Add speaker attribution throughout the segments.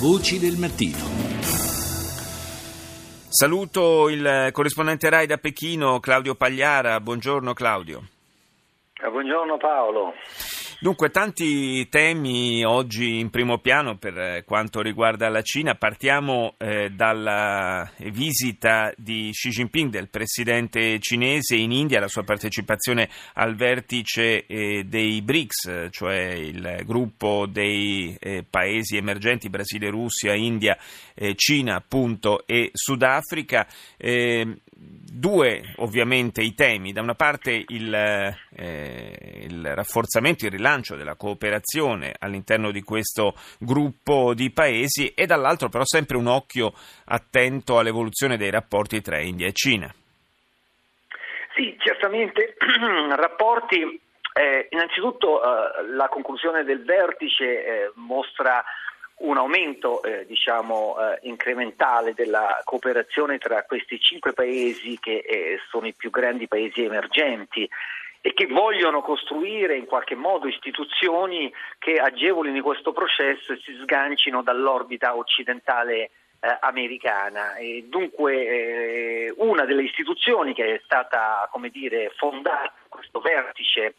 Speaker 1: Voci del mattino.
Speaker 2: Saluto il corrispondente RAI da Pechino, Claudio Pagliara. Buongiorno Claudio.
Speaker 3: Buongiorno Paolo.
Speaker 2: Dunque, tanti temi oggi in primo piano per eh, quanto riguarda la Cina. Partiamo eh, dalla visita di Xi Jinping, del presidente cinese in India, la sua partecipazione al vertice eh, dei BRICS, cioè il gruppo dei eh, paesi emergenti Brasile, Russia, India, eh, Cina appunto e Sudafrica. Due ovviamente i temi, da una parte il, eh, il, rafforzamento, il rilancio della cooperazione all'interno di questo gruppo di paesi e dall'altro però sempre un occhio attento all'evoluzione dei rapporti tra India e Cina.
Speaker 3: Sì, certamente rapporti, eh, innanzitutto eh, la conclusione del vertice eh, mostra un aumento eh, diciamo, eh, incrementale della cooperazione tra questi cinque paesi che eh, sono i più grandi paesi emergenti e che vogliono costruire in qualche modo istituzioni che agevolino questo processo e si sgancino dall'orbita occidentale eh, americana. E dunque eh, una delle istituzioni che è stata come dire, fondata in questo vertice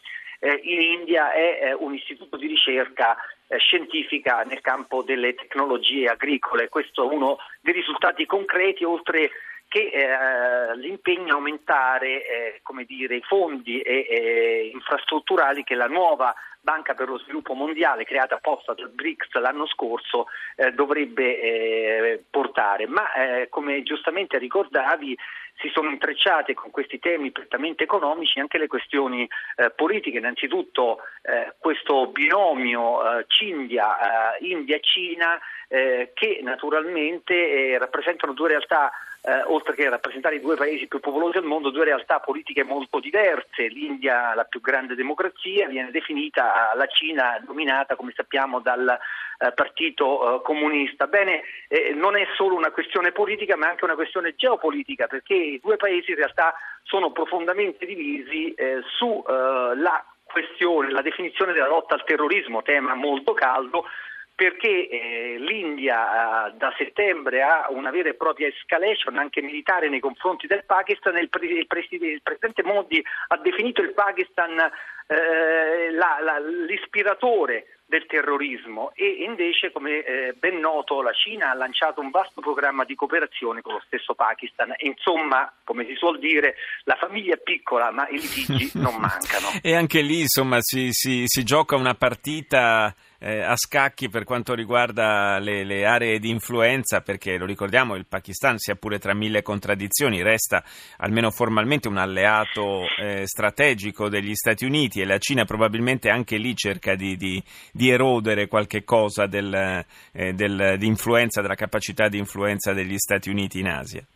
Speaker 3: eh, in India è un istituto di ricerca eh, scientifica nel campo delle tecnologie agricole. Questo è uno dei risultati concreti, oltre che eh, l'impegno a aumentare eh, dire, i fondi e, e, infrastrutturali che la nuova Banca per lo Sviluppo Mondiale, creata apposta dal BRICS l'anno scorso, eh, dovrebbe eh, portare. Ma eh, come giustamente ricordavi, si sono intrecciate con questi temi prettamente economici anche le questioni eh, politiche, innanzitutto eh, questo binomio eh, Cindia, India-Cina che naturalmente rappresentano due realtà eh, oltre che rappresentare i due paesi più popolosi del mondo, due realtà politiche molto diverse. L'India, la più grande democrazia, viene definita la Cina dominata, come sappiamo, dal eh, Partito eh, Comunista. Bene, eh, non è solo una questione politica, ma anche una questione geopolitica, perché i due paesi in realtà sono profondamente divisi eh, sulla eh, questione, la definizione della lotta al terrorismo, tema molto caldo, perché eh, l'India eh, da settembre ha una vera e propria escalation anche militare nei confronti del Pakistan e il, pre- il, pres- il presidente Modi ha definito il Pakistan eh, la, la, l'ispiratore del terrorismo e invece, come eh, ben noto, la Cina ha lanciato un vasto programma di cooperazione con lo stesso Pakistan. Insomma, come si suol dire, la famiglia è piccola, ma i litigi non mancano.
Speaker 2: E anche lì, insomma, si, si, si gioca una partita eh, a scacchi per quanto riguarda le, le, aree di influenza, perché lo ricordiamo, il Pakistan, sia pure tra mille contraddizioni, resta almeno formalmente un alleato eh, strategico degli Stati Uniti e la Cina probabilmente anche lì cerca di, di, di erodere qualche cosa del, eh, del, di influenza, della capacità di influenza degli Stati Uniti in Asia.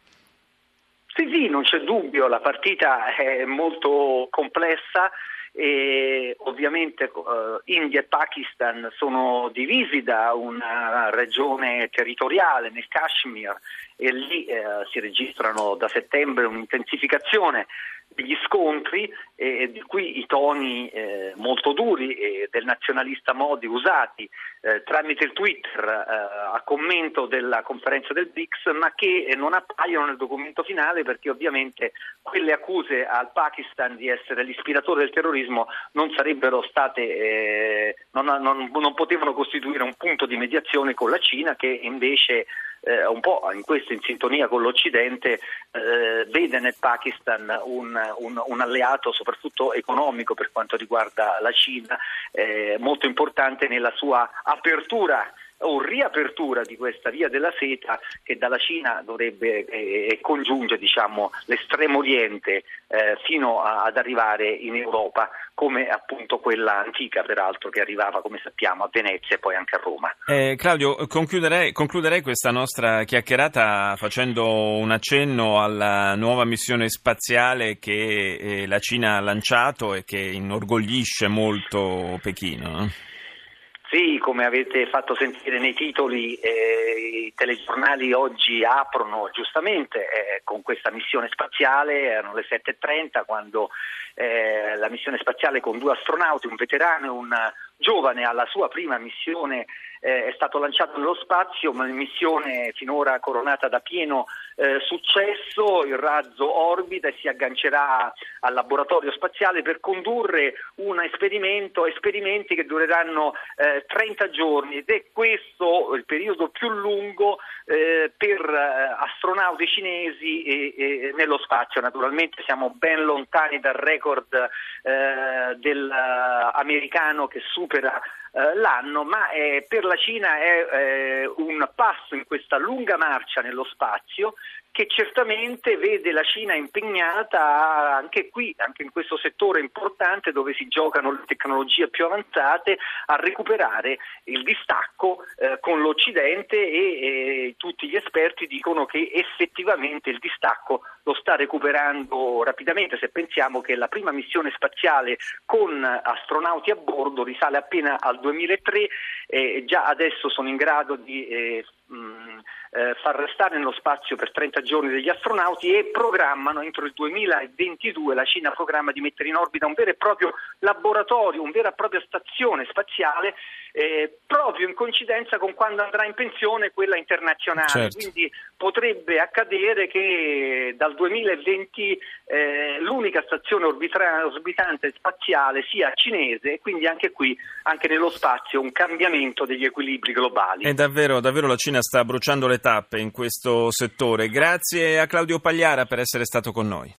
Speaker 3: Sì, non c'è dubbio, la partita è molto complessa e ovviamente eh, India e Pakistan sono divisi da una regione territoriale nel Kashmir e lì eh, si registrano da settembre un'intensificazione degli scontri e di qui i toni eh, molto duri eh, del nazionalista Modi usati eh, tramite il Twitter eh, a commento della conferenza del BRICS ma che non appaiono nel documento finale perché ovviamente quelle accuse al Pakistan di essere l'ispiratore del terrorismo non sarebbero state eh, non, non, non potevano costituire un punto di mediazione con la Cina che invece eh, un po' in questo in sintonia con l'Occidente, eh, vede nel Pakistan un, un, un, alleato soprattutto economico per quanto riguarda la Cina, eh, molto importante nella sua apertura o riapertura di questa via della seta che dalla Cina dovrebbe eh, congiungere diciamo, l'estremo oriente eh, fino a, ad arrivare in Europa come appunto quella antica peraltro che arrivava come sappiamo a Venezia e poi anche a Roma.
Speaker 2: Eh, Claudio, concluderei, concluderei, questa nostra chiacchierata facendo un accenno alla nuova missione spaziale che eh, la Cina ha lanciato e che inorgoglisce molto Pechino.
Speaker 3: Sì, come avete fatto sentire nei titoli, eh, i telegiornali oggi aprono giustamente eh, con questa missione spaziale, erano le 7.30 quando eh, la missione spaziale con due astronauti, un veterano e un giovane alla sua prima missione eh, è stato lanciato nello spazio, una missione finora coronata da pieno eh, successo, il razzo orbita e si aggancerà al laboratorio spaziale per condurre un esperimento, esperimenti che dureranno eh, 30 giorni ed è questo il periodo più lungo eh, per eh, astronauti cinesi e, e nello spazio. Naturalmente siamo ben lontani dal record eh, dell'americano che supera eh, l'anno, ma eh, per la Cina è eh, un passo in questa lunga marcia nello spazio che certamente vede la Cina impegnata anche qui, anche in questo settore importante dove si giocano le tecnologie più avanzate, a recuperare il distacco eh, con l'Occidente e, e tutti gli esperti dicono che effettivamente il distacco lo sta recuperando rapidamente. Se pensiamo che la prima missione spaziale con astronauti a bordo risale appena al 2003, eh, già adesso sono in grado di eh, far restare nello spazio per 30 giorni degli astronauti e programmano entro il 2022 la Cina programma di mettere in orbita un vero e proprio laboratorio, una vera e propria stazione spaziale eh, proprio in coincidenza con quando andrà in pensione quella internazionale. Certo. Quindi potrebbe accadere che dal 2020 eh, l'unica stazione orbitra- orbitante spaziale sia cinese e quindi anche qui, anche nello spazio, un cambiamento degli equilibri globali.
Speaker 2: E davvero, davvero la Cina sta bruciando le tappe in questo settore. Grazie a Claudio Pagliara per essere stato con noi.